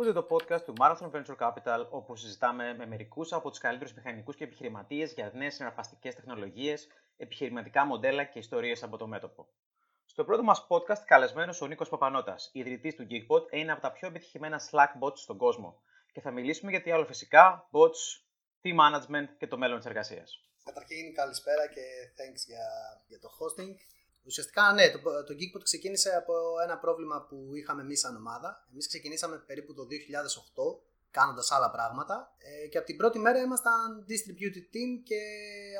Ακούτε το podcast του Marathon Venture Capital, όπου συζητάμε με μερικούς από τους καλύτερους μηχανικούς και επιχειρηματίες για νέες συναρπαστικές τεχνολογίες, επιχειρηματικά μοντέλα και ιστορίες από το μέτωπο. Στο πρώτο μας podcast, καλεσμένος ο Νίκος Παπανότα, ιδρυτής του Geekbot, ένα από τα πιο επιτυχημένα Slack bots στον κόσμο. Και θα μιλήσουμε για τι άλλο φυσικά, bots, team management και το μέλλον της εργασίας. Καταρχήν, καλησπέρα και thanks για, για το hosting. Ουσιαστικά, ναι, το, το Geekpot ξεκίνησε από ένα πρόβλημα που είχαμε εμείς σαν ομάδα. Εμείς ξεκινήσαμε περίπου το 2008, κάνοντας άλλα πράγματα. Ε, και από την πρώτη μέρα ήμασταν distributed team και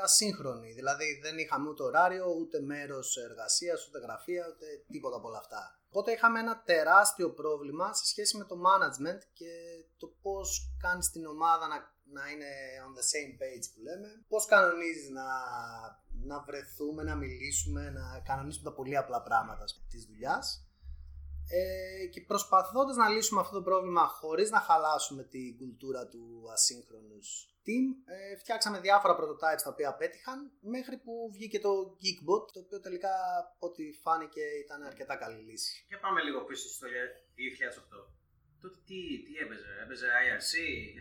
ασύγχρονοι. Δηλαδή, δεν είχαμε ούτε ωράριο, ούτε μέρος εργασίας, ούτε γραφεία, ούτε τίποτα από όλα αυτά. Οπότε είχαμε ένα τεράστιο πρόβλημα σε σχέση με το management και το πώς κάνεις την ομάδα να, να είναι on the same page που λέμε. Πώς κανονίζεις να να βρεθούμε, να μιλήσουμε, να κανονίσουμε τα πολύ απλά πράγματα της δουλειάς. Ε, και προσπαθώντας να λύσουμε αυτό το πρόβλημα χωρίς να χαλάσουμε την κουλτούρα του ασύγχρονους team, ε, φτιάξαμε διάφορα prototypes τα οποία πέτυχαν μέχρι που βγήκε το Geekbot, το οποίο τελικά ό,τι φάνηκε ήταν αρκετά καλή λύση. Και πάμε λίγο πίσω στο 2008. Τότε τι, τι έπαιζε, έπαιζε IRC,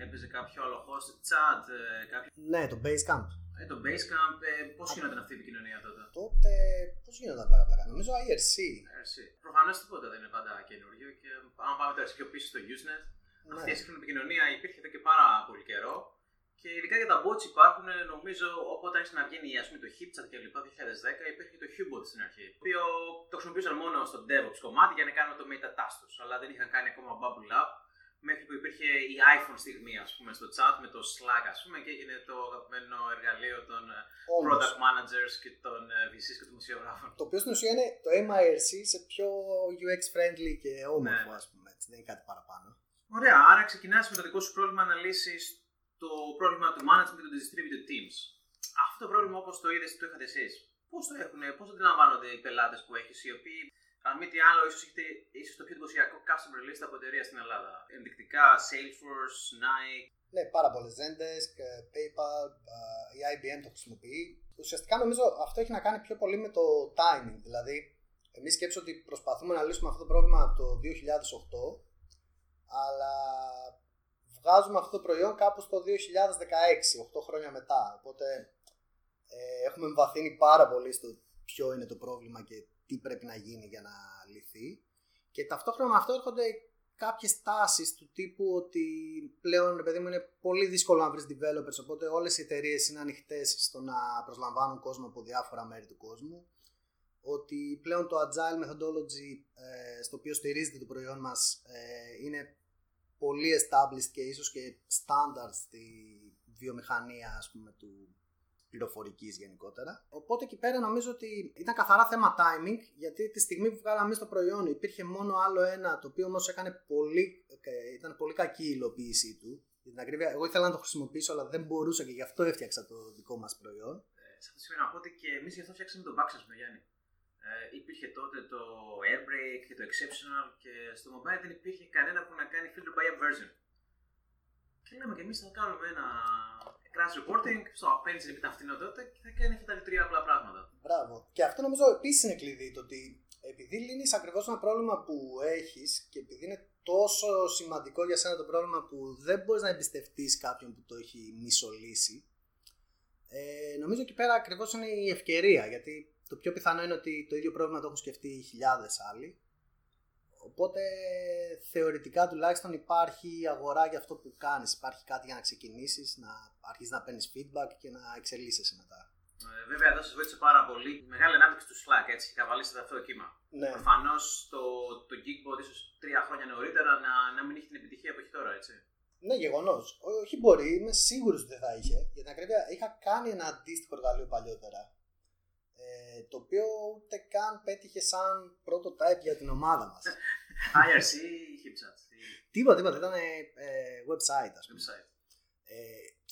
έπαιζε κάποιο άλλο host chat, ε, κάποιο... Ναι, το Basecamp. Ε, το Basecamp, ε, πώς γινόταν αυτή η επικοινωνία τότε; Τότε, πώς γινόταν πλάκα πλάκα. Νομίζω IRC. IRC. Προφανώς τίποτα δεν είναι πάντα καινούριο και αν πάμε τώρα πιο πίσω στο Usenet, ναι. αυτή η σύγχρονη επικοινωνία υπήρχε εδώ και πάρα πολύ καιρό. Και ειδικά για τα bots υπάρχουν, νομίζω, όποτε άρχισε να βγαίνει ας πούμε, το HipChat και λοιπά 2010, υπήρχε και το HuBot στην αρχή. Το οποίο το χρησιμοποιούσαν μόνο στο DevOps κομμάτι για να κάνουν το metatask αλλά δεν είχαν κάνει ακόμα bubble up μέχρι που υπήρχε η iPhone στιγμή ας πούμε στο chat με το Slack ας πούμε και έγινε το αγαπημένο εργαλείο των ε, product managers και των ε, VCs και των δημοσιογράφων. Το οποίο στην ουσία είναι το MIRC σε πιο UX friendly και όμορφο ναι. ας πούμε έτσι, δεν είναι κάτι παραπάνω. Ωραία, άρα ξεκινάς με το δικό σου πρόβλημα να λύσεις το πρόβλημα του management των distributed teams. Αυτό το πρόβλημα όπως το είδες, το είχατε εσείς. Πώς το έχουν, πώς το αντιλαμβάνονται οι πελάτες που έχεις, οι οποίοι αν μη τι άλλο, ίσως έχετε ίσως το πιο εντυπωσιακό customer list από εταιρεία στην Ελλάδα. Ενδεικτικά Salesforce, Nike. Ναι, πάρα πολλές. Zendesk, ε, PayPal, ε, η IBM το χρησιμοποιεί. Ουσιαστικά νομίζω αυτό έχει να κάνει πιο πολύ με το timing. Δηλαδή, εμείς σκέψουμε ότι προσπαθούμε να λύσουμε αυτό το πρόβλημα από το 2008, αλλά βγάζουμε αυτό το προϊόν κάπου στο 2016, 8 χρόνια μετά. Οπότε ε, έχουμε εμβαθύνει πάρα πολύ στο ποιο είναι το πρόβλημα και τι πρέπει να γίνει για να λυθεί. Και ταυτόχρονα με αυτό έρχονται κάποιες τάσεις του τύπου ότι πλέον παιδί μου είναι πολύ δύσκολο να βρεις developers οπότε όλες οι εταιρείες είναι ανοιχτές στο να προσλαμβάνουν κόσμο από διάφορα μέρη του κόσμου ότι πλέον το agile methodology ε, στο οποίο στηρίζεται το προϊόν μας ε, είναι πολύ established και ίσως και standard στη βιομηχανία ας πούμε, του πληροφορικής γενικότερα. Οπότε εκεί πέρα νομίζω ότι ήταν καθαρά θέμα timing, γιατί τη στιγμή που βγάλαμε το προϊόν υπήρχε μόνο άλλο ένα, το οποίο όμως έκανε πολύ, ήταν πολύ κακή η υλοποίησή του. Για την ακρίβεια, εγώ ήθελα να το χρησιμοποιήσω, αλλά δεν μπορούσα και γι' αυτό έφτιαξα το δικό μας προϊόν. Ε, σε αυτό σημαίνει να πω ότι και εμείς γι' αυτό φτιάξαμε τον Backslash με Γιάννη. Ε, υπήρχε τότε το Airbreak και το Exceptional και στο mobile δεν υπήρχε κανένα που να κάνει filter by app version. Και λέμε και εμείς θα κάνουμε ένα crash reporting, στο απέναντι την επιταυτηνότητα και θα κάνει αυτά τα τρία απλά πράγματα. Μπράβο. Και αυτό νομίζω επίσης είναι κλειδί το ότι επειδή λύνεις ακριβώς ένα πρόβλημα που έχεις και επειδή είναι τόσο σημαντικό για σένα το πρόβλημα που δεν μπορείς να εμπιστευτείς κάποιον που το έχει μισολύσει. Ε, νομίζω εκεί πέρα ακριβώς είναι η ευκαιρία γιατί το πιο πιθανό είναι ότι το ίδιο πρόβλημα το έχουν σκεφτεί χιλιάδες άλλοι Οπότε θεωρητικά τουλάχιστον υπάρχει αγορά για αυτό που κάνεις. Υπάρχει κάτι για να ξεκινήσεις, να αρχίσεις να παίρνεις feedback και να εξελίσσεσαι μετά. Ε, βέβαια, εδώ σας βοήθησε πάρα πολύ η μεγάλη ανάπτυξη του Slack. Έτσι, καβαλήσατε αυτό το κύμα. Ναι. Προφανώς το, το Geekbot ίσως τρία χρόνια νωρίτερα να, να μην έχει την επιτυχία που έχει τώρα, έτσι. Ναι, γεγονός. Όχι μπορεί, είμαι σίγουρος ότι δεν θα είχε. Για την ακρίβεια, είχα κάνει ένα αντίστοιχο εργαλείο παλιότερα. Ε, το οποίο ούτε καν πέτυχε σαν πρώτο type για την ομάδα μας. IRC ή HipChat. Τίποτα, τίποτα. Ήταν ε, website, ας πούμε. Website. Ε,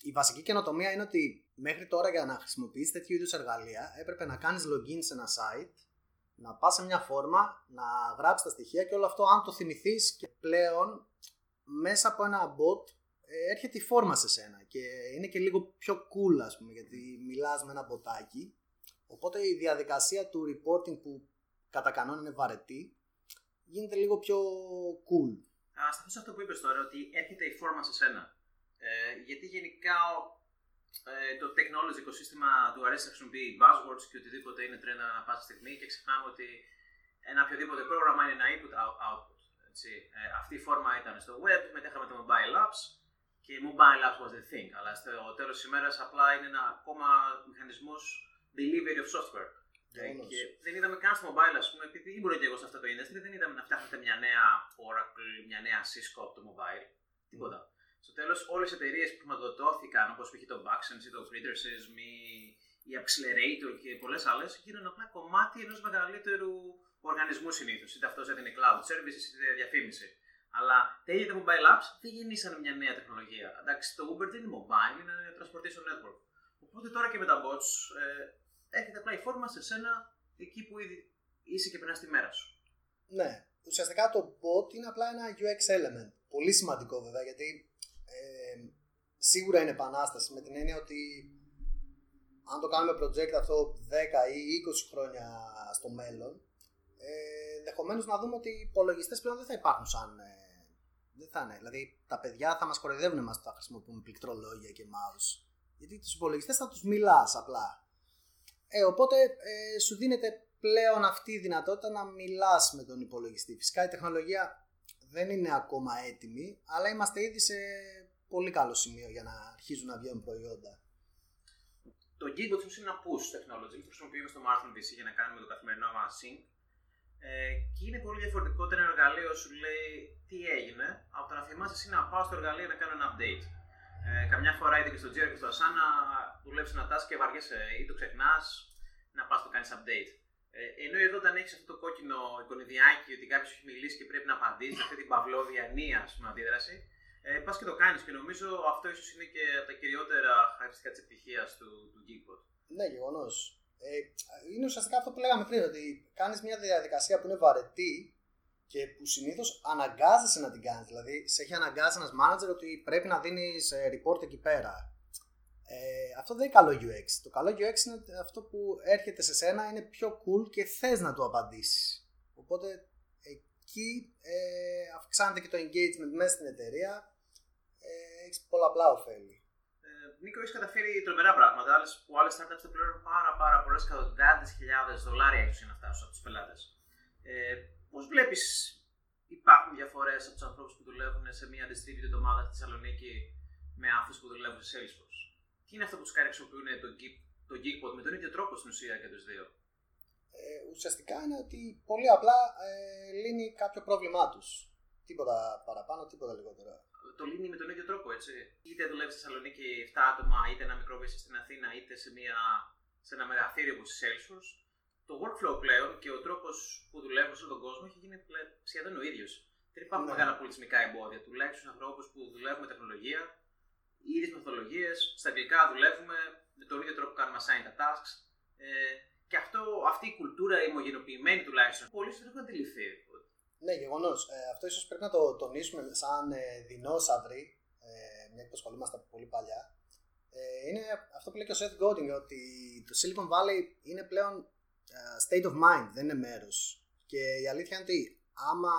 η βασική καινοτομία είναι ότι μέχρι τώρα για να χρησιμοποιήσεις τέτοιου είδους εργαλεία έπρεπε να κάνεις login σε ένα site, να πας σε μια φόρμα, να γράψεις τα στοιχεία και όλο αυτό αν το θυμηθείς και πλέον μέσα από ένα bot ε, έρχεται η φόρμα σε σένα και είναι και λίγο πιο cool ας πούμε γιατί μιλάς με ένα μποτάκι Οπότε η διαδικασία του reporting που κατά κανόνα είναι βαρετή γίνεται λίγο πιο cool. Α σταθώ σε αυτό που είπες τώρα, ότι έρχεται η φόρμα σε σένα. Ε, γιατί γενικά ε, το technology οικοσύστημα του αρέσει να χρησιμοποιεί buzzwords και οτιδήποτε είναι τρένα πάσα στιγμή και ξεχνάμε ότι ένα οποιοδήποτε πρόγραμμα είναι ένα input-output. Ε, αυτή η φόρμα ήταν στο web, μετά είχαμε το mobile apps και mobile apps was the thing. Αλλά στο τέλος της ημέρας απλά είναι ένα ακόμα μηχανισμός delivery of software. Ε, και δεν είδαμε καν στο mobile, ας πούμε, επειδή ήμουν και εγώ σε αυτό το industry, δεν είδαμε να φτιάχνετε μια νέα Oracle, μια νέα Cisco από το mobile. Τίποτα. Στο τέλος, όλες οι εταιρείες που χρηματοδοτώθηκαν, όπως π.χ. το Baxens ή το Friedersism ή η Accelerator και πολλές άλλες, γίνανε απλά κομμάτι ενός μεγαλύτερου οργανισμού συνήθως. Είτε αυτός έδινε cloud services είτε διαφήμιση. Αλλά τα ίδια τα mobile apps δεν γεννήσαν μια νέα τεχνολογία. Εντάξει, το Uber δεν είναι mobile, είναι transportation network. Οπότε τώρα και με τα bots ε, έρχεται απλά η φόρμα σε σένα εκεί που ήδη είσαι και περνάς τη μέρα σου. Ναι. Ουσιαστικά το bot είναι απλά ένα UX element. Πολύ σημαντικό βέβαια γιατί ε, σίγουρα είναι επανάσταση με την έννοια ότι αν το κάνουμε project αυτό 10 ή 20 χρόνια στο μέλλον ε, ενδεχομένως να δούμε ότι οι υπολογιστές πλέον δεν θα υπάρχουν σαν. Ε, δεν θα είναι. Δηλαδή τα παιδιά θα μας κοροϊδεύουν εμάς που θα χρησιμοποιούμε πληκτρολόγια και mouse. Γιατί τους υπολογιστές θα τους μιλάς απλά. Ε, οπότε ε, σου δίνεται πλέον αυτή η δυνατότητα να μιλάς με τον υπολογιστή. Φυσικά η τεχνολογία δεν είναι ακόμα έτοιμη, αλλά είμαστε ήδη σε πολύ καλό σημείο για να αρχίζουν να βγαίνουν προϊόντα. Το Gigabit είναι ένα push technology που χρησιμοποιούμε στο Marathon DC για να κάνουμε το καθημερινό μας sync ε, και είναι πολύ διαφορετικό όταν ένα εργαλείο σου λέει τι έγινε, από το να θυμάσαι εσύ να πάω στο εργαλείο να κάνω ένα update. Ε, καμιά φορά είτε και στο Jira και στο Asana δουλεύεις ένα task και βαριέσαι ή το ξεχνάς να πας το κάνεις update. Ε, ενώ εδώ όταν έχεις αυτό το κόκκινο εικονιδιάκι ότι κάποιος έχει μιλήσει και πρέπει να απαντήσει, αυτή την παυλώδια νία πούμε, αντίδραση, ε, πας και το κάνεις. Και νομίζω αυτό ίσως είναι και από τα κυριότερα χαρακτηριστικά της επιτυχίας του, του Geekbot. Ναι, γεγονός. Ε, είναι ουσιαστικά αυτό που λέγαμε πριν, ότι κάνεις μια διαδικασία που είναι βαρετή και που συνήθως αναγκάζεσαι να την κάνεις. Δηλαδή, σε έχει αναγκάσει ένας manager ότι πρέπει να δίνεις ε, report εκεί πέρα. Ε, αυτό δεν είναι καλό UX. Το καλό UX είναι αυτό που έρχεται σε σένα, είναι πιο cool και θες να του απαντήσεις. Οπότε εκεί ε, αυξάνεται και το engagement μέσα στην εταιρεία. Ε, έχεις πολλαπλά ωφέλη. Νίκο, έχεις καταφέρει τρομερά πράγματα. Άλλες, που άλλες startups το πληρώνουν πάρα, πάρα πολλές εκατοντάδες χιλιάδες δολάρια ίσω για να φτάσουν από τους πελάτες. Ε, Πώς βλέπεις, υπάρχουν διαφορές από τους ανθρώπους που δουλεύουν σε μια distributed ομάδα στη Θεσσαλονίκη με αυτού που δουλεύουν σε Salesforce; Τι είναι αυτό που τους κάνει να χρησιμοποιούν το, Geek, το Geekpod με τον ίδιο τρόπο στην ουσία και τους δύο; Ε, ουσιαστικά είναι ότι πολύ απλά ε, λύνει κάποιο πρόβλημά τους. Τίποτα παραπάνω, τίποτα λιγότερο το λύνει με τον ίδιο τρόπο, έτσι. Είτε δουλεύει στη Θεσσαλονίκη 7 άτομα, είτε ένα μικρό βίση στην Αθήνα, είτε σε, μια, σε ένα μεγαθύριο όπω η Salesforce. Το workflow πλέον και ο τρόπος που δουλεύω σε όλο τον κόσμο έχει γίνει σχεδόν ο ίδιος. Δεν υπάρχουν ναι. μεγάλα πολιτισμικά εμπόδια. Τουλάχιστον ανθρώπους που δουλεύουμε τεχνολογία, οι ίδιε μεθοδολογίες, στα αγγλικά δουλεύουμε με τον ίδιο τρόπο που κάνουμε assign τα tasks. Ε, και αυτό, αυτή η κουλτούρα, η ομογενοποιημένη τουλάχιστον, πολλοί δεν έχουν αντιληφθεί. Ναι, γεγονός. Ε, αυτό ίσως πρέπει να το τονίσουμε σαν ε, δεινόσαυροι, ε, μια και το ασχολούμαστε από πολύ παλιά. Ε, είναι αυτό που λέει και ο Seth Godin, ότι το Silicon Valley είναι πλέον ε, state of mind, δεν είναι μέρος. Και η αλήθεια είναι ότι άμα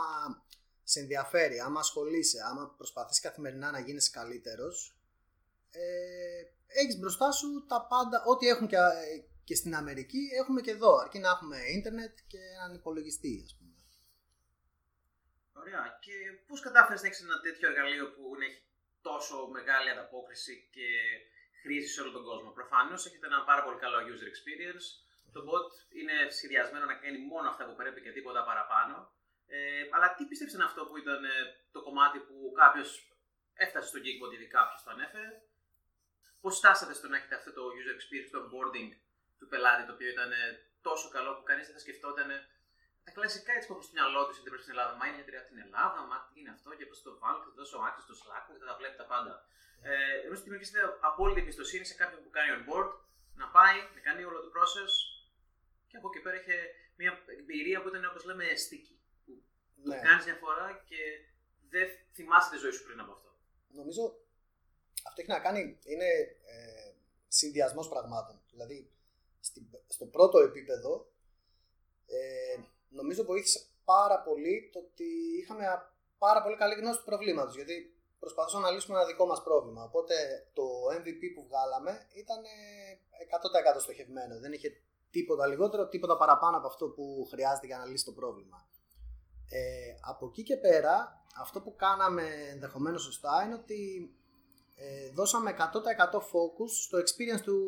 σε ενδιαφέρει, άμα ασχολείσαι, άμα προσπαθείς καθημερινά να γίνεις καλύτερος, ε, έχεις μπροστά σου τα πάντα, ό,τι έχουν και, και στην Αμερική, έχουμε και εδώ, αρκεί να έχουμε ίντερνετ και έναν υπολογιστή, ας πούμε. Ωραία. Και πώς κατάφερες να έχεις ένα τέτοιο εργαλείο που έχει τόσο μεγάλη ανταπόκριση και χρήση σε όλο τον κόσμο; Προφανώς έχετε ένα πάρα πολύ καλό user experience. Το bot είναι σχεδιασμένο να κάνει μόνο αυτά που πρέπει και τίποτα παραπάνω. Ε, αλλά τι πιστεύει είναι αυτό που ήταν ε, το κομμάτι που κάποιος έφτασε στο Geekbot, ήδη κάποιος το ανέφερε; Πώς στάσατε στο να έχετε αυτό το user experience, το onboarding του πελάτη, το οποίο ήταν τόσο καλό που κανείς δεν θα σκεφτόταν τα κλασικά έτσι που έχω στο μυαλό του ότι στην Ελλάδα. Μα είναι εταιρεία από την Ελλάδα, μα τι είναι αυτό και πώς το βάλω, θα δώσω άκρη στο Slack, θα τα βλέπει τα πάντα. Yeah. Ε, Εμεί δημιουργήσετε απόλυτη εμπιστοσύνη σε κάποιον που κάνει on board, να πάει, να κάνει όλο το process και από εκεί πέρα είχε μια εμπειρία που ήταν όπως λέμε sticky. Που ναι. το κάνεις μια φορά και δεν θυμάσαι τη ζωή σου πριν από αυτό. Νομίζω αυτό έχει να κάνει, είναι ε, συνδυασμός πραγμάτων. Δηλαδή, στο πρώτο επίπεδο, ε, νομίζω βοήθησε πάρα πολύ το ότι είχαμε πάρα πολύ καλή γνώση του προβλήματος. Γιατί προσπαθούσαμε να λύσουμε ένα δικό μας πρόβλημα. Οπότε το MVP που βγάλαμε ήταν 100% στοχευμένο. Δεν είχε τίποτα λιγότερο, τίποτα παραπάνω από αυτό που χρειάζεται για να λύσει το πρόβλημα. Ε, από εκεί και πέρα, αυτό που κάναμε ενδεχομένως σωστά είναι ότι ε, δώσαμε 100% focus στο experience του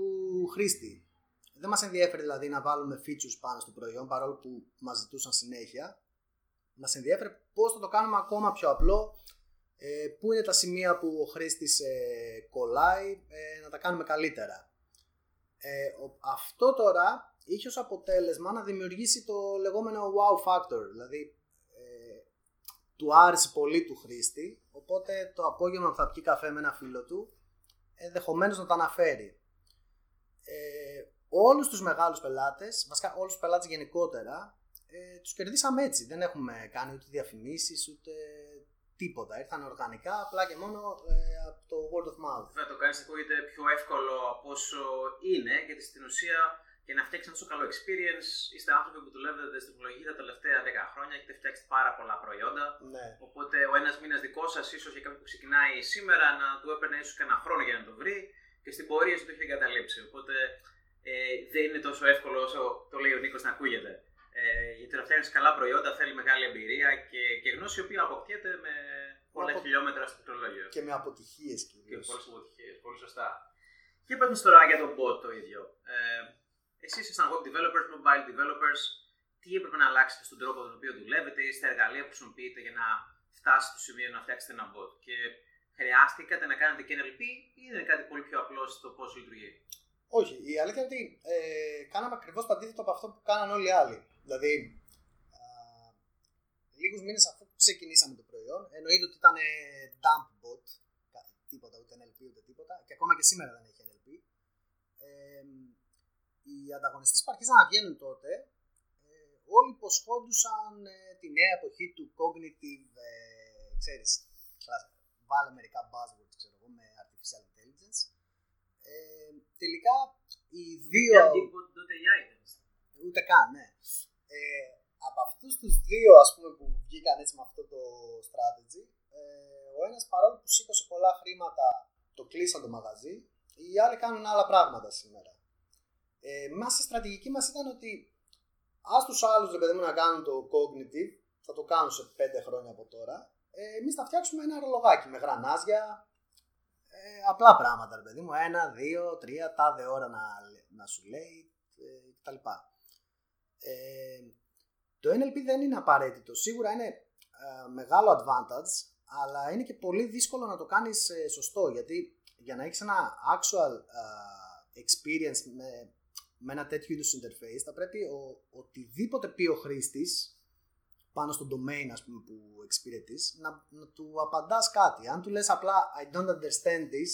χρήστη. Δεν μας ενδιαφέρει δηλαδή να βάλουμε features πάνω στο προϊόν παρόλο που μας ζητούσαν συνέχεια. Μας ενδιαφέρει πώς θα το κάνουμε ακόμα πιο απλό, ε, πού είναι τα σημεία που ο χρήστης ε, κολλάει, ε, να τα κάνουμε καλύτερα. Ε, αυτό τώρα είχε ως αποτέλεσμα να δημιουργήσει το λεγόμενο wow factor, δηλαδή του άρεσε πολύ του χρήστη, οπότε το απόγευμα που θα πιει καφέ με ένα φίλο του, ενδεχομένως να το αναφέρει. Ε, όλους τους μεγάλους πελάτες, βασικά όλους τους πελάτες γενικότερα, ε, τους κερδίσαμε έτσι. Δεν έχουμε κάνει ούτε διαφημίσεις, ούτε τίποτα. Ήρθαν οργανικά, απλά και μόνο ε, από το word of mouth. Θα το κάνεις ακούγεται πιο εύκολο από όσο είναι, γιατί στην ουσία και να φτιάξει ένα τόσο καλό experience. Είστε άνθρωποι που δουλεύετε στην τεχνολογία τα τελευταία 10 χρόνια, έχετε φτιάξει πάρα πολλά προϊόντα. Ναι. Οπότε ο ένας μήνας δικός σας, ίσως για κάποιον που ξεκινάει σήμερα, να του έπαιρνε ίσως και ένα χρόνο για να το βρει και στην πορεία σου το έχει εγκαταλείψει. Οπότε ε, δεν είναι τόσο εύκολο όσο το λέει ο Νίκος να ακούγεται. Ε, γιατί να φτιάχνεις καλά προϊόντα θέλει μεγάλη εμπειρία και, και γνώση η οποία αποκτιέται με πολλά απο... χιλιόμετρα στο τεχνολόγιο. Και με αποτυχίες κυρίως. Και πολλές αποτυχίες. Πολύ σωστά. Και πες τώρα για τον bot το ίδιο. Ε, Εσείς ήσασταν web developers, mobile developers, τι έπρεπε να αλλάξετε στον τρόπο τον οποίο δουλεύετε ή στα εργαλεία που χρησιμοποιείτε για να φτάσετε στο σημείο να φτιάξετε ένα bot; Και χρειάστηκατε να κάνετε και NLP ή είναι κάτι πολύ πιο απλό στο πώς λειτουργεί; Όχι, η αλήθεια είναι ότι ε, κάναμε ακριβώς το αντίθετο από αυτό που κάναν όλοι οι άλλοι. Δηλαδή, λίγους μήνες αφού ξεκινήσαμε το προϊόν, εννοείται ότι ήταν dump bot, τίποτα, ούτε NLP ούτε τίποτα, και ακόμα και σήμερα δεν έχει NLP. Ε, οι ανταγωνιστές που αρχίζαν να βγαίνουν τότε ε, όλοι υποσχόντουσαν ε, τη νέα εποχή του cognitive, ε, ξέρεις, βάλε μερικά buzzwords, ξέρω εγώ, με artificial intelligence. Ε, τελικά οι δύο... Ούτε καν, ναι. Ε, από αυτούς τους δύο, ας πούμε, που βγήκαν έτσι με αυτό το strategy, ε, ο ένας παρόλο που σήκωσε πολλά χρήματα, το κλείσαν το μαγαζί, οι άλλοι κάνουν άλλα πράγματα σήμερα. Ε, μας η στρατηγική μας ήταν ότι ας τους άλλους ρε παιδί μου να κάνουν το cognitive, θα το κάνουν σε 5 χρόνια από τώρα, ε, εμείς θα φτιάξουμε ένα ρολογάκι με γρανάζια, ε, απλά πράγματα ρε παιδί μου, ένα, δύο, τρία, τάδε ώρα να, να σου λέει ε, κτλ. Ε, το NLP δεν είναι απαραίτητο, σίγουρα είναι ε, μεγάλο advantage, αλλά είναι και πολύ δύσκολο να το κάνεις ε, σωστό, γιατί για να έχεις ένα actual experience με με ένα τέτοιο είδους interface θα πρέπει ο, οτιδήποτε πει ο χρήστης πάνω στο domain ας πούμε, που εξυπηρετείς να, να του απαντάς κάτι. Αν του λες απλά I don't understand this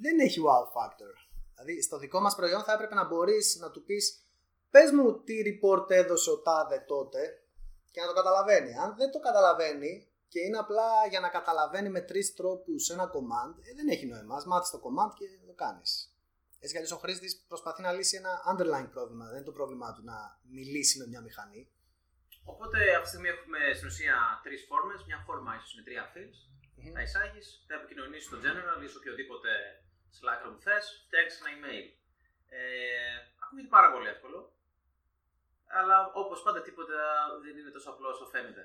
δεν έχει wow factor. Δηλαδή στο δικό μας προϊόν θα έπρεπε να μπορείς να του πεις πες μου τι report έδωσε ο τάδε τότε και να το καταλαβαίνει. Αν δεν το καταλαβαίνει και είναι απλά για να καταλαβαίνει με τρεις τρόπους ένα command, ε, δεν έχει νόημα. Ας μάθεις το command και το κάνεις. Έτσι κι ο χρήστης προσπαθεί να λύσει ένα underlying πρόβλημα. Δεν είναι το πρόβλημά του να μιλήσει με μια μηχανή. Οπότε αυτή τη στιγμή έχουμε στην ουσία τρεις φόρμες. Μια φόρμα ίσως με τρία fields. Mm-hmm. Θα εισάγεις, θα επικοινωνήσεις στο general ή σε οποιοδήποτε Slack room θες, φτιάξεις ένα email. Ε, ακούγεται πάρα πολύ εύκολο. Αλλά όπως πάντα τίποτα δεν είναι τόσο απλό όσο φαίνεται.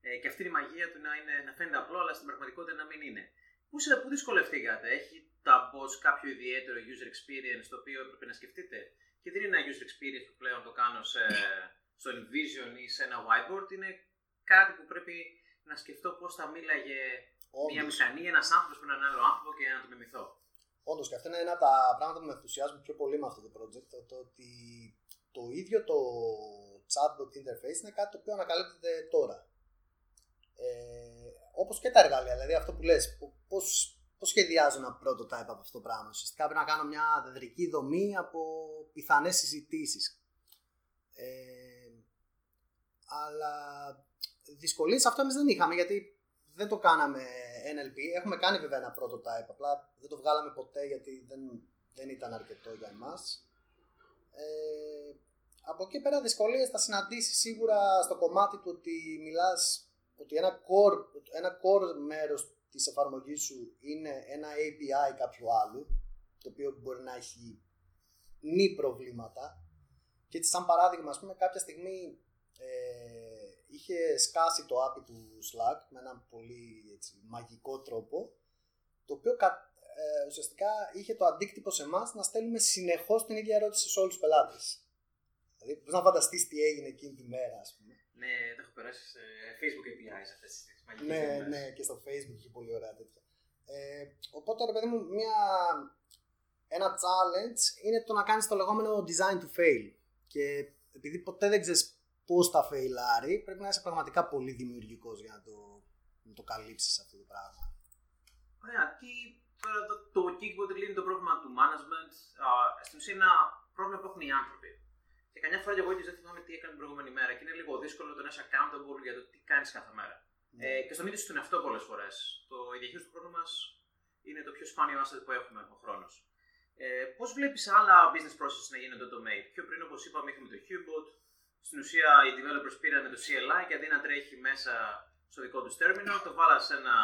Ε, και αυτή είναι η μαγεία του να, είναι, να φαίνεται απλό, αλλά στην πραγματικότητα να μην είναι. Πού, πού δυσκολευτήκατε, έχει τα bots κάποιο ιδιαίτερο user experience το οποίο έπρεπε να σκεφτείτε; Και δεν είναι ένα user experience που πλέον το κάνω σε, στο InVision ή σε ένα whiteboard. Είναι κάτι που πρέπει να σκεφτώ πώς θα μίλαγε Όντως. μια μηχανή, ένας άνθρωπος με έναν άλλο άνθρωπο και να το μιμηθώ. Όντως, και αυτό είναι ένα από τα πράγματα που με ενθουσιάζουν πιο πολύ με αυτό το project. Το, ότι το ίδιο το chatbot interface είναι κάτι το οποίο ανακαλύπτεται τώρα. Ε, όπως και τα εργαλεία, δηλαδή αυτό που λες, πώς Πώς σχεδιάζω ένα prototype από αυτό το πράγμα; Ουσιαστικά πρέπει να κάνω μια δεδρική δομή από πιθανές συζητήσεις. Ε, αλλά δυσκολίες αυτό εμείς δεν είχαμε γιατί δεν το κάναμε NLP. Έχουμε κάνει βέβαια ένα prototype, απλά δεν το βγάλαμε ποτέ γιατί δεν, δεν ήταν αρκετό για εμάς. Ε, από εκεί πέρα δυσκολίες θα συναντήσεις σίγουρα στο κομμάτι του ότι μιλάς ότι ένα core, ένα core μέρος της εφαρμογής σου είναι ένα API κάποιου άλλου, το οποίο μπορεί να έχει νη προβλήματα. Και έτσι σαν παράδειγμα, ας πούμε, κάποια στιγμή ε, είχε σκάσει το API του Slack με έναν πολύ έτσι, μαγικό τρόπο, το οποίο ε, ουσιαστικά είχε το αντίκτυπο σε εμάς να στέλνουμε συνεχώς την ίδια ερώτηση σε όλους τους πελάτες. Δηλαδή, μπορείς να φανταστείς τι έγινε εκείνη τη μέρα, ας πούμε. Ναι, το έχω περάσει σε Facebook APIs αυτές τις μαγικές Ναι, ναι, και στο Facebook είχε πολύ ωραία τέτοια. Ε, οπότε, ρε παιδί μου, μια, ένα challenge είναι το να κάνεις το λεγόμενο design to fail. Και επειδή ποτέ δεν ξέρεις πώς θα φεϊλάρει, πρέπει να είσαι πραγματικά πολύ δημιουργικός για να το, να το καλύψεις αυτό το πράγμα. Ωραία. Τι, τώρα το, το kickboard λύνει το πρόβλημα του management. Α, στην ουσία είναι ένα πρόβλημα που έχουν οι άνθρωποι. Και καμιά φορά εγώ δεν θυμάμαι τι έκανε την προηγούμενη μέρα και είναι λίγο δύσκολο το να είσαι accountable για το τι κάνεις κάθε μέρα. Ναι. Ε, και στον ίδιο στον εαυτό πολλές φορές. Το, η διαχείριση του χρόνου μας είναι το πιο σπάνιο asset που έχουμε ο χρόνος. Ε, Πώς βλέπεις άλλα business processes να γίνονται automate. Πιο πριν, όπως είπαμε, είχαμε το Qbot. Στην ουσία, οι developers πήραν το CLI και αντί να τρέχει μέσα στο δικό τους terminal, το βάλα σε ένα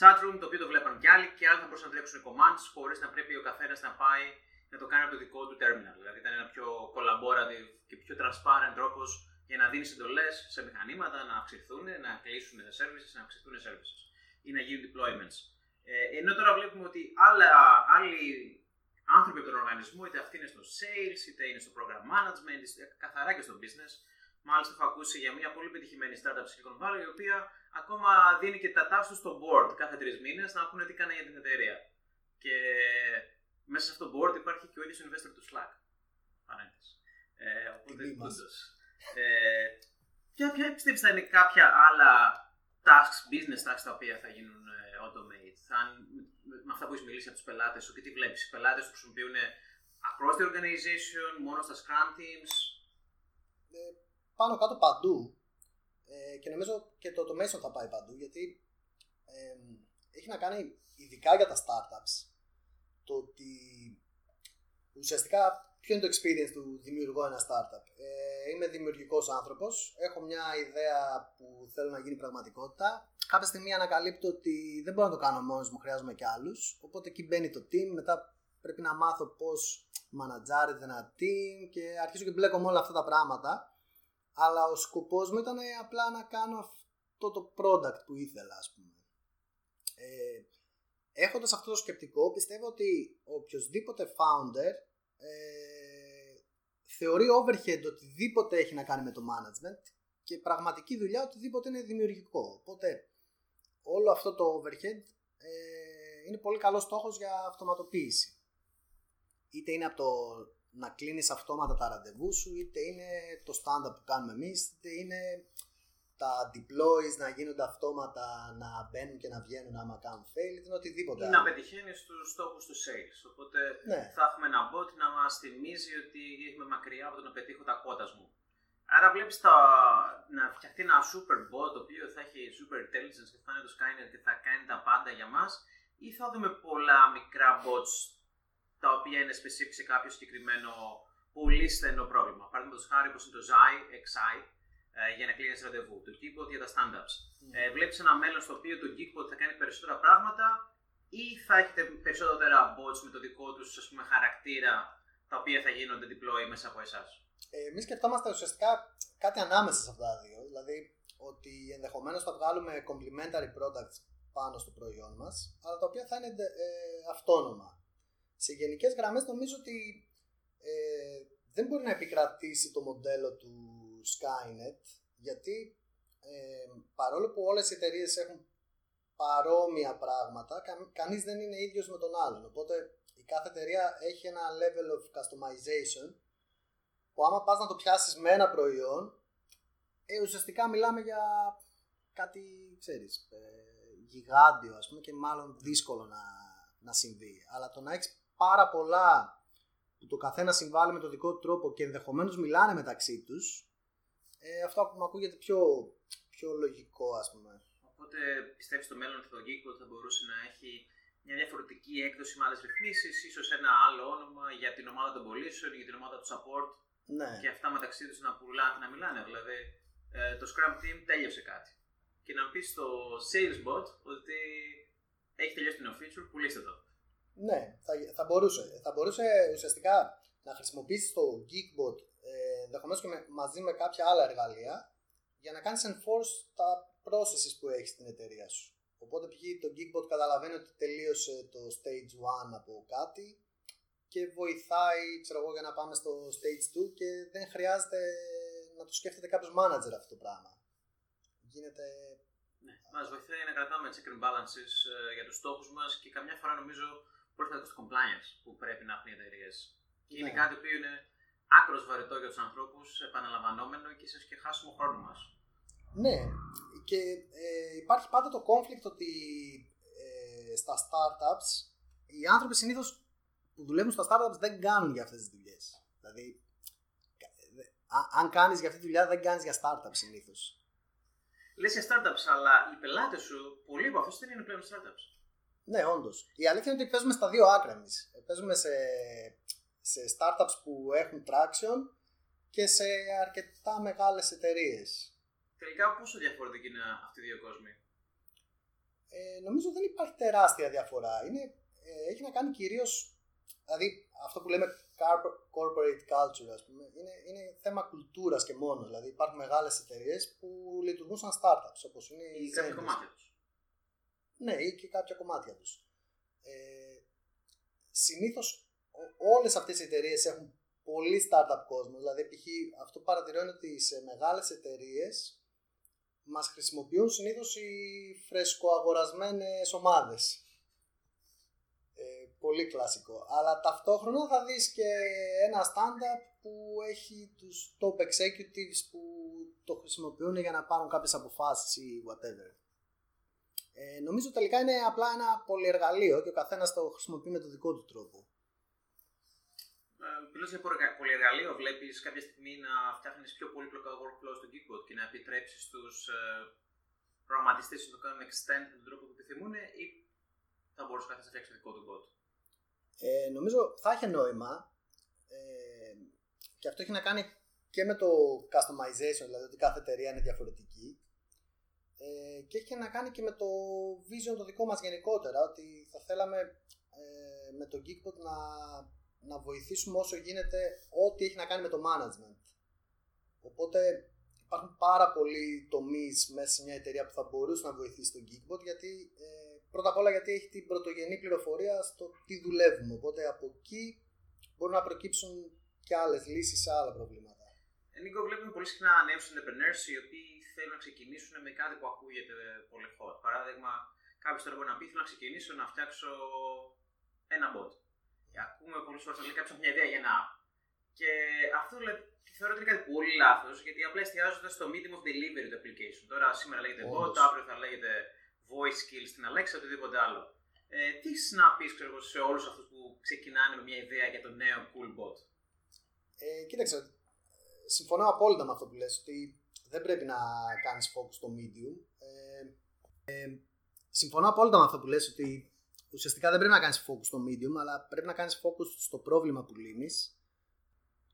chatroom το οποίο το βλέπαν κι άλλοι και άλλοι θα μπορούσαν να τρέξουν commands χωρίς να πρέπει ο καθένας να πάει να το κάνει από το δικό του terminal. Δηλαδή ήταν ένα πιο collaborative και πιο transparent τρόπος για να δίνεις εντολές σε μηχανήματα να αυξηθούν, να κλείσουν τα services, να αυξηθούν οι services ή να γίνουν deployments. Ε, ενώ τώρα βλέπουμε ότι άλλα, άλλοι άνθρωποι από τον οργανισμό, είτε αυτοί είναι στο sales, είτε είναι στο program management, είτε καθαρά και στο business. Μάλιστα, έχω ακούσει για μια πολύ πετυχημένη startup Silicon Valley, η οποία ακόμα δίνει και τα τάσεις στο board κάθε τρεις μήνες να πούνε τι κάνει για την εταιρεία. Και μέσα σε αυτό το board υπάρχει και ο ίδιος investor του Slack. Παρένθεση. Ε, οπότε, ε, ποια, ποια πιστεύεις θα είναι κάποια άλλα tasks, business tasks τα οποία θα γίνουν ε, automate; Θα, με αυτά που έχεις μιλήσει από τους πελάτες σου και τι βλέπεις; Οι πελάτες το χρησιμοποιούν across the organization, μόνο στα Scrum teams; Ε, πάνω κάτω παντού. Ε, και νομίζω και το automation θα πάει παντού γιατί ε, έχει να κάνει ειδικά για τα startups το ότι ουσιαστικά ποιο είναι το experience του δημιουργώ ένα startup. Ε, είμαι δημιουργικός άνθρωπος, έχω μια ιδέα που θέλω να γίνει πραγματικότητα. Κάποια στιγμή ανακαλύπτω ότι δεν μπορώ να το κάνω μόνος μου, χρειάζομαι και άλλους. Οπότε εκεί μπαίνει το team, μετά πρέπει να μάθω πώς μανατζάρεται ένα team και αρχίζω και μπλέκω με όλα αυτά τα πράγματα. Αλλά ο σκοπός μου ήταν απλά να κάνω αυτό το product που ήθελα, ας πούμε. Ε, έχοντας αυτό το σκεπτικό, πιστεύω ότι οποιοδήποτε founder ε, θεωρεί overhead οτιδήποτε έχει να κάνει με το management και πραγματική δουλειά οτιδήποτε είναι δημιουργικό. Οπότε όλο αυτό το overhead ε, είναι πολύ καλός στόχος για αυτοματοποίηση. Είτε είναι από το να κλείνεις αυτόματα τα ραντεβού σου, είτε είναι το stand-up που κάνουμε εμείς, είτε είναι τα deploys να γίνονται αυτόματα, να μπαίνουν και να βγαίνουν άμα κάνουν fail, ή οτιδήποτε. Ή να πετυχαίνεις τους στόχους του sales. Οπότε ναι. θα έχουμε ένα bot να μας θυμίζει ότι είμαι μακριά από το να πετύχω τα κότα μου. Άρα βλέπεις να φτιαχτεί ένα super bot το οποίο θα έχει super intelligence και θα είναι το Skynet και θα κάνει τα πάντα για μας, ή θα δούμε πολλά μικρά bots τα οποία είναι specific σε κάποιο συγκεκριμένο πολύ στενό πρόβλημα. Παραδείγματος χάρη όπως είναι το XI, XI ε, για να κλείνεις ραντεβού. Το Geekbot για τα stand-ups. Mm. Ε, Βλέπεις ένα μέλλον στο οποίο το Geekbot θα κάνει περισσότερα πράγματα ή θα έχετε περισσότερα bots με το δικό τους χαρακτήρα τα οποία θα γίνονται deploy μέσα από εσάς. Ε, Εμείς σκεφτόμαστε ουσιαστικά κάτι ανάμεσα σε αυτά τα δύο. Δηλαδή ότι ενδεχομένως θα βγάλουμε complementary products πάνω στο προϊόν μας, αλλά τα οποία θα είναι ε, αυτόνομα. Σε γενικές γραμμές νομίζω ότι ε, δεν μπορεί να επικρατήσει το μοντέλο του Skynet γιατί ε, παρόλο που όλες οι εταιρείες έχουν παρόμοια πράγματα κα, κανείς δεν είναι ίδιος με τον άλλον οπότε η κάθε εταιρεία έχει ένα level of customization που άμα πας να το πιάσεις με ένα προϊόν ε, ουσιαστικά μιλάμε για κάτι ξέρεις ε, γιγάντιο ας πούμε και μάλλον δύσκολο να, να συμβεί αλλά το να έχεις πάρα πολλά που το καθένα συμβάλλει με το δικό του τρόπο και ενδεχομένως μιλάνε μεταξύ τους ε, αυτό που μου ακούγεται πιο, πιο λογικό, ας πούμε. Οπότε πιστεύεις στο μέλλον ότι το Geekbot θα μπορούσε να έχει μια διαφορετική έκδοση με άλλες ρυθμίσεις, ίσως ένα άλλο όνομα για την ομάδα των πωλήσεων, για την ομάδα του support. Ναι. Και αυτά μεταξύ τους να, να μιλάνε. Δηλαδή, ε, το Scrum Team τέλειωσε κάτι. και να πεις στο salesbot ότι έχει τελειώσει το neo feature, πουλήστε το. Ναι, θα, θα, μπορούσε. Θα μπορούσε ουσιαστικά να χρησιμοποιήσει το Geekbot ε, ενδεχομένως και με, μαζί με κάποια άλλα εργαλεία για να κάνεις enforce τα processes που έχεις στην εταιρεία σου. Οπότε π.χ. το Geekbot καταλαβαίνει ότι τελείωσε το stage 1 από κάτι και βοηθάει ξέρω εγώ, για να πάμε στο stage 2 και δεν χρειάζεται να το σκέφτεται κάποιος manager αυτό το πράγμα. Γίνεται... Ναι, μας βοηθάει να κρατάμε check and balances ε, για τους στόχους μας και καμιά φορά νομίζω πολύ στο compliance που πρέπει να έχουν οι εταιρείες. Και είναι ναι. κάτι που είναι άκρος βαρετό για τους ανθρώπους, επαναλαμβανόμενο και ίσως και χάσουμε χρόνο μας. Ναι, και ε, υπάρχει πάντα το conflict ότι ε, στα startups οι άνθρωποι συνήθως που δουλεύουν στα startups δεν κάνουν για αυτές τις δουλειές. Δηλαδή, αν κάνεις για αυτή τη δουλειά, δεν κάνεις για startups συνήθως. Λες για startups, αλλά οι πελάτες σου, πολλοί από αυτούς δεν είναι πλέον startups. Ναι, όντως. Η αλήθεια είναι ότι παίζουμε στα δύο άκρα εμείς. Παίζουμε σε σε startups που έχουν traction και σε αρκετά μεγάλες εταιρείες. Τελικά πόσο διαφορετική είναι αυτή οι δύο κόσμοι; Ε, νομίζω δεν υπάρχει τεράστια διαφορά. Είναι, ε, έχει να κάνει κυρίως, δηλαδή αυτό που λέμε corporate culture ας πούμε, είναι, είναι θέμα κουλτούρας και μόνο. Δηλαδή υπάρχουν μεγάλες εταιρείες που λειτουργούν σαν startups όπως είναι ή κάποια κομμάτια τους. Ναι, ή και κάποια κομμάτια τους. Ε, συνήθως όλες αυτές οι εταιρείες έχουν πολύ startup κόσμο. Δηλαδή, π.χ. αυτό που παρατηρώ είναι ότι σε μεγάλες εταιρείες μας χρησιμοποιούν συνήθως οι φρεσκοαγορασμένες ομάδες. Ε, πολύ κλασικό. Αλλά ταυτόχρονα θα δεις και ένα stand-up που έχει τους top executives που το χρησιμοποιούν για να πάρουν κάποιες αποφάσεις ή whatever. Ε, νομίζω τελικά είναι απλά ένα πολυεργαλείο και ο καθένας το χρησιμοποιεί με τον δικό του τρόπο. Μιλώ για πολυεργαλείο, βλέπεις κάποια στιγμή να φτιάχνεις πιο πολύπλοκα workflow στο Geekbot και να επιτρέψεις στους ε, προγραμματιστές να το κάνουν extend με τον τρόπο που επιθυμούν ή θα μπορούσε κάποιο να φτιάξει δικό του bot; Ε, νομίζω θα έχει νόημα ε, και αυτό έχει να κάνει και με το customization, δηλαδή ότι κάθε εταιρεία είναι διαφορετική ε, και έχει να κάνει και με το vision το δικό μας γενικότερα, ότι θα θέλαμε ε, με το Geekbot να να βοηθήσουμε όσο γίνεται ό,τι έχει να κάνει με το management. Οπότε υπάρχουν πάρα πολλοί τομείς μέσα σε μια εταιρεία που θα μπορούσε να βοηθήσει τον Geekbot γιατί ε, πρώτα απ' όλα γιατί έχει την πρωτογενή πληροφορία στο τι δουλεύουμε. Οπότε από εκεί μπορούν να προκύψουν και άλλες λύσεις σε άλλα προβλήματα. Ε, Νίκο, βλέπουμε πολύ συχνά νέους entrepreneurs οι οποίοι θέλουν να ξεκινήσουν με κάτι που ακούγεται πολύ hot. Παράδειγμα, κάποιος τώρα μπορεί να πει: Θέλω να ξεκινήσω να φτιάξω ένα bot. Ακούμε πολλές φορές να λέει κάποιος μια ιδέα για ένα app. Και αυτό θεωρώ ότι είναι κάτι πολύ λάθος, γιατί απλά εστιάζονται στο medium of delivery του application. Τώρα σήμερα λέγεται bot, αύριο θα λέγεται voice skills στην Alexa, οτιδήποτε άλλο. Ε, τι να πει σε όλους αυτούς που ξεκινάνε με μια ιδέα για το νέο cool bot; Ε, κοίταξε, συμφωνώ απόλυτα με αυτό που λες, ότι δεν πρέπει να κάνεις focus στο medium. Ε, ε, συμφωνώ απόλυτα με αυτό που λες, ότι ουσιαστικά δεν πρέπει να κάνεις focus στο medium, αλλά πρέπει να κάνεις focus στο πρόβλημα που λύνεις.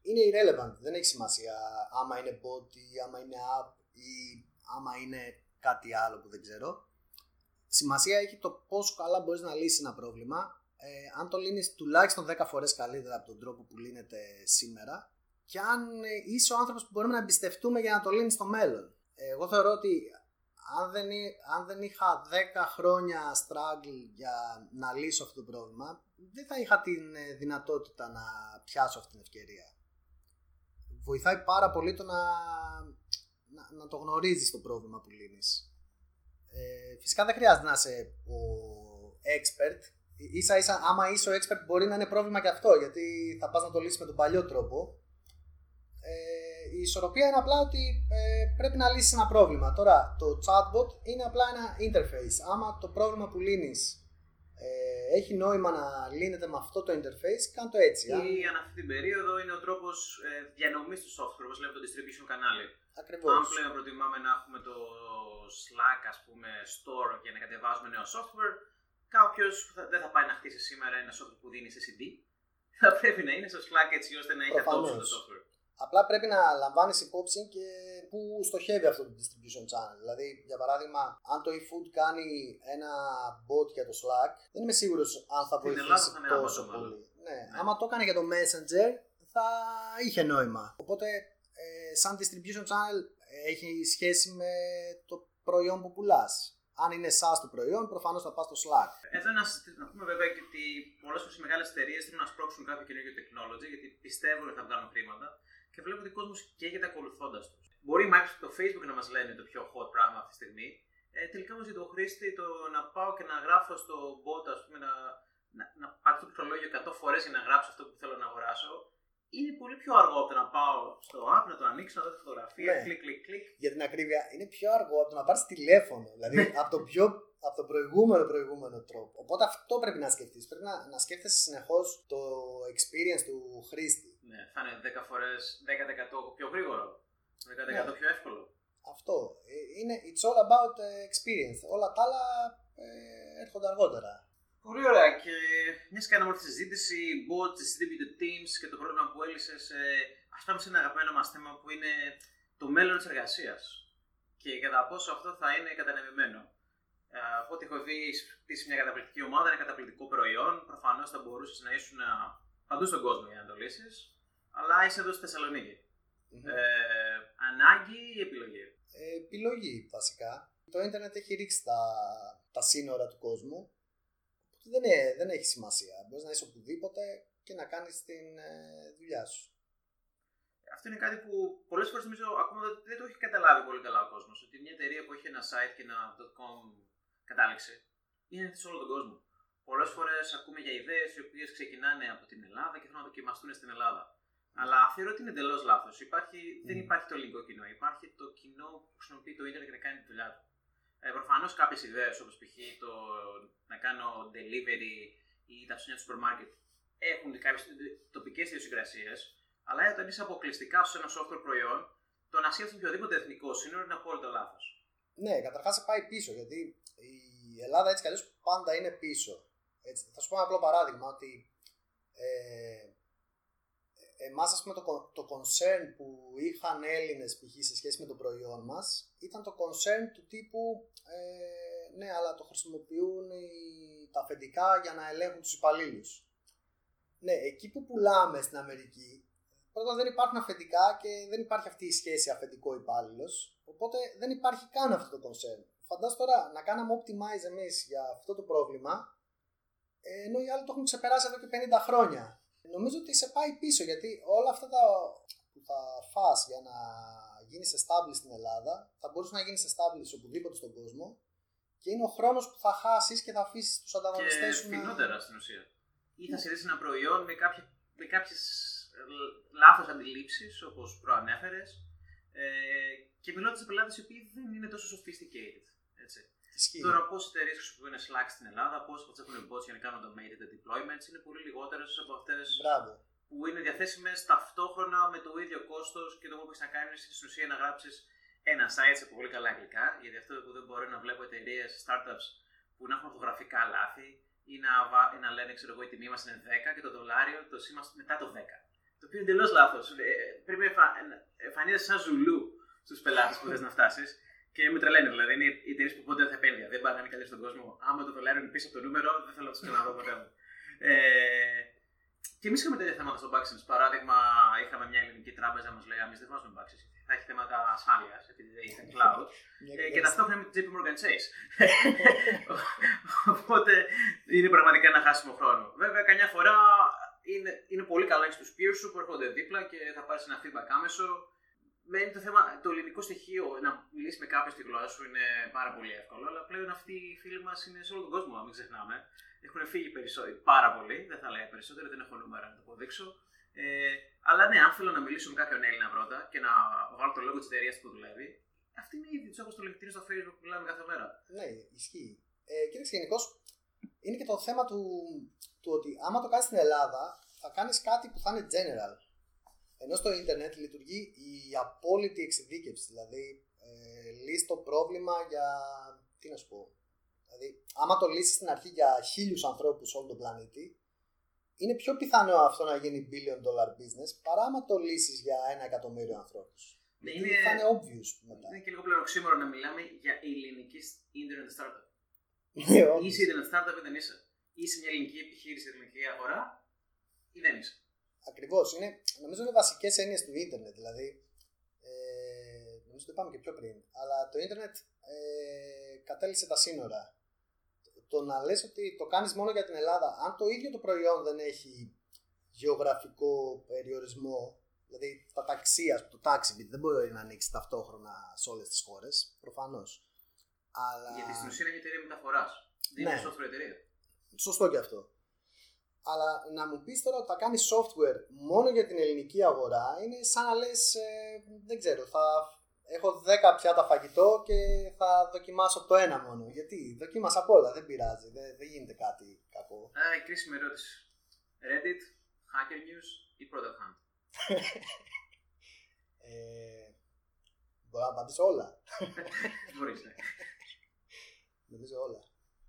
Είναι irrelevant, δεν έχει σημασία άμα είναι bot ή άμα είναι app ή άμα είναι κάτι άλλο που δεν ξέρω. Σημασία έχει το πόσο καλά μπορείς να λύσεις ένα πρόβλημα. Ε, αν το λύνεις τουλάχιστον 10 φορές καλύτερα από τον τρόπο που λύνεται σήμερα και αν είσαι ο άνθρωπος που μπορούμε να εμπιστευτούμε για να το λύνεις στο μέλλον. Εγώ θεωρώ ότι αν δεν, αν δεν είχα 10 χρόνια struggle για να λύσω αυτό το πρόβλημα, δεν θα είχα την ε, δυνατότητα να πιάσω αυτή την ευκαιρία. Βοηθάει πάρα πολύ το να, να, να το γνωρίζεις το πρόβλημα που λύνεις. Ε, φυσικά δεν χρειάζεται να είσαι ο expert. Ίσα ίσα άμα είσαι ο expert μπορεί να είναι πρόβλημα και αυτό γιατί θα πας να το λύσεις με τον παλιό τρόπο. Ε, η ισορροπία είναι απλά ότι ε, πρέπει να λύσεις ένα πρόβλημα. Τώρα, το chatbot είναι απλά ένα interface. Άμα το πρόβλημα που λύνεις ε, έχει νόημα να λύνεται με αυτό το interface, κάνε το έτσι. Ή αν αυτή την περίοδο είναι ο τρόπος ε, διανομής του software, όπως λέμε το distribution κανάλι. Ακριβώς. Αν πλέον προτιμάμε να έχουμε το Slack, ας πούμε, store για να κατεβάζουμε νέο software, κάποιος δεν θα πάει να χτίσει σήμερα ένα software που δίνει σε CD. Θα πρέπει να είναι στο Slack έτσι ώστε να έχει αυτό το software. Απλά πρέπει να λαμβάνεις υπόψη και πού στοχεύει αυτό το distribution channel. Δηλαδή, για παράδειγμα, αν το eFood κάνει ένα bot για το Slack, δεν είμαι σίγουρος αν θα βοηθήσει τόσο πολύ. Ναι. ναι. Άμα το έκανε για το Messenger, θα είχε νόημα. Οπότε, ε, σαν distribution channel, έχει σχέση με το προϊόν που πουλάς. Αν είναι SaaS το προϊόν, προφανώς θα πας στο Slack. Εδώ να, να πούμε βέβαια και ότι πολλές φορές οι μεγάλες εταιρείες θέλουν να σπρώξουν κάποιο καινούργιο technology γιατί πιστεύουν ότι θα βγάλουν χρήματα και βλέπω ότι ο κόσμος καίγεται ακολουθώντας τους. Μπορεί η Microsoft το Facebook να μας λένε το πιο hot πράγμα αυτή τη στιγμή. Ε, τελικά όμως για τον χρήστη το να πάω και να γράφω στο bot, ας πούμε, να, να, να πάρω το πληκτρολόγιο 100 φορές για να γράψω αυτό που θέλω να αγοράσω, είναι πολύ πιο αργό από το να πάω στο app, να το ανοίξω, να δω τη φωτογραφία, ναι. κλικ, κλικ, κλικ. Για την ακρίβεια, είναι πιο αργό από το να πάρεις τηλέφωνο. Δηλαδή από το πιο από τον προηγούμενο προηγούμενο τρόπο. Οπότε αυτό πρέπει να σκεφτείς. Πρέπει να, να σκέφτεσαι συνεχώς το experience του χρήστη. Ναι, θα είναι 10 φορές 10% πιο γρήγορο. 10% ναι. πιο εύκολο. Αυτό. Ε, είναι it's all about ε, experience. Όλα τα άλλα ε, έρχονται αργότερα. Πολύ ωραία. Και μια και κάναμε αυτή τη συζήτηση, bots, distributed teams και το πρόβλημα που έλυσες, ε, α πάμε σε ένα αγαπημένο μας θέμα που είναι το μέλλον της εργασίας. Και κατά πόσο αυτό θα είναι κατανεμημένο. Ε, από ό,τι έχω δει, είσαι μια καταπληκτική ομάδα, ένα καταπληκτικό προϊόν. Προφανώς θα μπορούσες να ήσουν παντού στον κόσμο για να το λύσεις αλλά είσαι εδώ στη θεσσαλονικη Ε, ανάγκη ή επιλογή; Ε, επιλογή βασικά. Το ίντερνετ έχει ρίξει τα, τα σύνορα του κόσμου. Δεν, είναι, δεν έχει σημασία. Μπορείς να είσαι οπουδήποτε και να κάνεις την ε, δουλειά σου. Αυτό είναι κάτι που πολλές φορές νομίζω ακόμα δεν το έχει καταλάβει πολύ καλά ο κόσμος. Ότι μια εταιρεία που έχει ένα site και ένα .com κατάληξη είναι σε όλο τον κόσμο. Πολλές φορές ακούμε για ιδέες οι οποίες ξεκινάνε από την Ελλάδα και θέλουν να δοκιμαστούν στην Ελλάδα. Αλλά θεωρώ ότι είναι εντελώς λάθος. Δεν υπάρχει το ελληνικό κοινό. Υπάρχει το κοινό που χρησιμοποιεί το Ιντερνετ για να κάνει τη δουλειά του. Ε, Προφανώς κάποιες ιδέες όπως π.χ. το να κάνω delivery ή τα ψώνια του σούπερ μάρκετ έχουν κάποιες τοπικές ιδιοσυγκρασίες. Αλλά όταν είσαι αποκλειστικά σε ένα software προϊόν, το να σκέφτεσαι οποιοδήποτε εθνικό σύνορο είναι απόλυτο λάθος. Ναι, καταρχάς πάει πίσω γιατί η Ελλάδα έτσι κι αλλιώς πάντα είναι πίσω. Έτσι, θα σου πω ένα απλό παράδειγμα ότι ε, εμάς ας πούμε το, το concern που είχαν Έλληνες π.χ. σε σχέση με το προϊόν μας ήταν το concern του τύπου ε, ναι αλλά το χρησιμοποιούν οι, τα αφεντικά για να ελέγχουν τους υπαλλήλους. Ναι, εκεί που πουλάμε στην Αμερική πρώτα δεν υπάρχουν αφεντικά και δεν υπάρχει αυτή η σχέση αφεντικό υπάλληλος. Οπότε δεν υπάρχει καν αυτό το concern. Φαντάζομαι τώρα να κάναμε optimize εμείς για αυτό το πρόβλημα ενώ οι άλλοι το έχουν ξεπεράσει εδώ και 50 χρόνια νομίζω ότι σε πάει πίσω γιατί όλα αυτά τα που θα φας για να γίνεις established στην Ελλάδα θα μπορούσες να γίνεις established οπουδήποτε στον κόσμο και είναι ο χρόνος που θα χάσεις και θα αφήσεις τους ανταγωνιστές σου. Και φθηνότερα στην ουσία. Ή θα σε ένα προϊόν με, κάποια, με κάποιες λάθος αντιλήψεις, όπως προανέφερες, ε, και μιλώντας σε πελάτες οι οποίοι δεν είναι τόσο sophisticated. Έτσι. Ισχύει. Τώρα, πόσε εταιρείες χρησιμοποιούν Slack στην Ελλάδα, πόσε από τις έχουν bots για να κάνουν automated deployments, είναι πολύ λιγότερες από αυτές που είναι διαθέσιμες ταυτόχρονα με το ίδιο κόστος και το μόνο που έχεις να κάνεις είναι στην ουσία να γράψεις ένα site σε πολύ καλά αγγλικά. Γιατί αυτό που δεν μπορώ να βλέπω εταιρείες, startups που να έχουν φωτογραφικά λάθη ή να, ή να λένε, ξέρω εγώ, η τιμή μας είναι 10 και το δολάριο το σήμα μετά το 10. Το οποίο είναι εντελώς λάθος. Ε, πρέπει να εμφανίζεσαι σαν ζουλού στους πελάτες που θες να φτάσεις και με τρελαίνει. Δηλαδή είναι οι εταιρείε που ποτέ δεν θα επένδυα. Δεν πάνε να είναι καλύτεροι στον κόσμο. Άμα το δολάριο είναι πίσω από το νούμερο, δεν θέλω να τους ξαναδώ ποτέ μου. Ε, και εμείς είχαμε τέτοια θέματα στο Backsense. Παράδειγμα, είχαμε μια ελληνική τράπεζα μας λέει: Εμείς δεν βάζουμε Backsense. Θα έχει θέματα ασφάλειας, επειδή δεν είναι cloud. ε, και ταυτόχρονα με την JP Morgan Chase. Οπότε είναι πραγματικά ένα χάσιμο χρόνο. Βέβαια, καμιά φορά είναι, είναι πολύ καλό να έχεις τους peers σου που έρχονται δίπλα και θα πάρεις ένα feedback άμεσο μένει το θέμα, το ελληνικό στοιχείο να μιλήσεις με κάποιο στη γλώσσα σου είναι πάρα πολύ εύκολο. Αλλά πλέον αυτοί οι φίλοι μας είναι σε όλο τον κόσμο, μην ξεχνάμε. Έχουν φύγει περισσότερο, πάρα πολύ, δεν θα λέω περισσότερο, δεν έχω νούμερα να το αποδείξω. Ε, αλλά ναι, αν θέλω να μιλήσω με κάποιον Έλληνα πρώτα και να βάλω το λόγο της εταιρείας που δουλεύει, αυτή είναι ήδη τους έχω στο LinkedIn, στο Facebook που μιλάμε κάθε μέρα. Ναι, ισχύει. Ε, κοίταξε, γενικώς είναι και το θέμα του, του ότι άμα το κάνεις στην Ελλάδα, θα κάνεις κάτι που θα είναι general. Ενώ στο ίντερνετ λειτουργεί η απόλυτη εξειδίκευση. Δηλαδή, ε, λύσεις το πρόβλημα για. Τι να σου πω. Δηλαδή, άμα το λύσεις στην αρχή για χίλιους ανθρώπους όλο τον πλανήτη, είναι πιο πιθανό αυτό να γίνει billion dollar business παρά άμα το λύσεις για ένα εκατομμύριο ανθρώπους. Ναι, Γιατί είναι- θα είναι obvious μετά. Είναι και λίγο πλέον οξύμορο να μιλάμε για ελληνική internet startup. Ναι, obvious. Είσαι internet startup ή δεν είσαι; Είσαι μια ελληνική επιχείρηση στην ελληνική αγορά ή δεν είσαι; Ακριβώς. Νομίζω είναι βασικές έννοιες του ίντερνετ. Δηλαδή, ε, νομίζω το είπαμε και πιο πριν. Αλλά το ίντερνετ ε, κατέληξε τα σύνορα. Το να λες ότι το κάνεις μόνο για την Ελλάδα, αν το ίδιο το προϊόν δεν έχει γεωγραφικό περιορισμό, δηλαδή τα ταξία, το taxi δεν μπορεί να ανοίξει ταυτόχρονα σε όλες τις χώρες, προφανώς. Αλλά... Γιατί στην ουσία είναι μια εταιρεία μεταφοράς. Δεν Ναι. είναι software εταιρεία. Σωστό και αυτό. Αλλά να μου πεις τώρα ότι θα κάνει software μόνο για την ελληνική αγορά είναι σαν να λες, ε, δεν ξέρω, θα έχω 10 πιάτα φαγητό και θα δοκιμάσω το ένα μόνο. Γιατί; Δοκίμασα απ' όλα, δεν πειράζει, δεν, δεν γίνεται κάτι κακό. Άρα η κρίσιμη ερώτηση. Reddit, Hacker News ή Product Hunt; Ε, μπορώ να απαντήσω όλα. Μπορείς, ναι. Νομίζω όλα.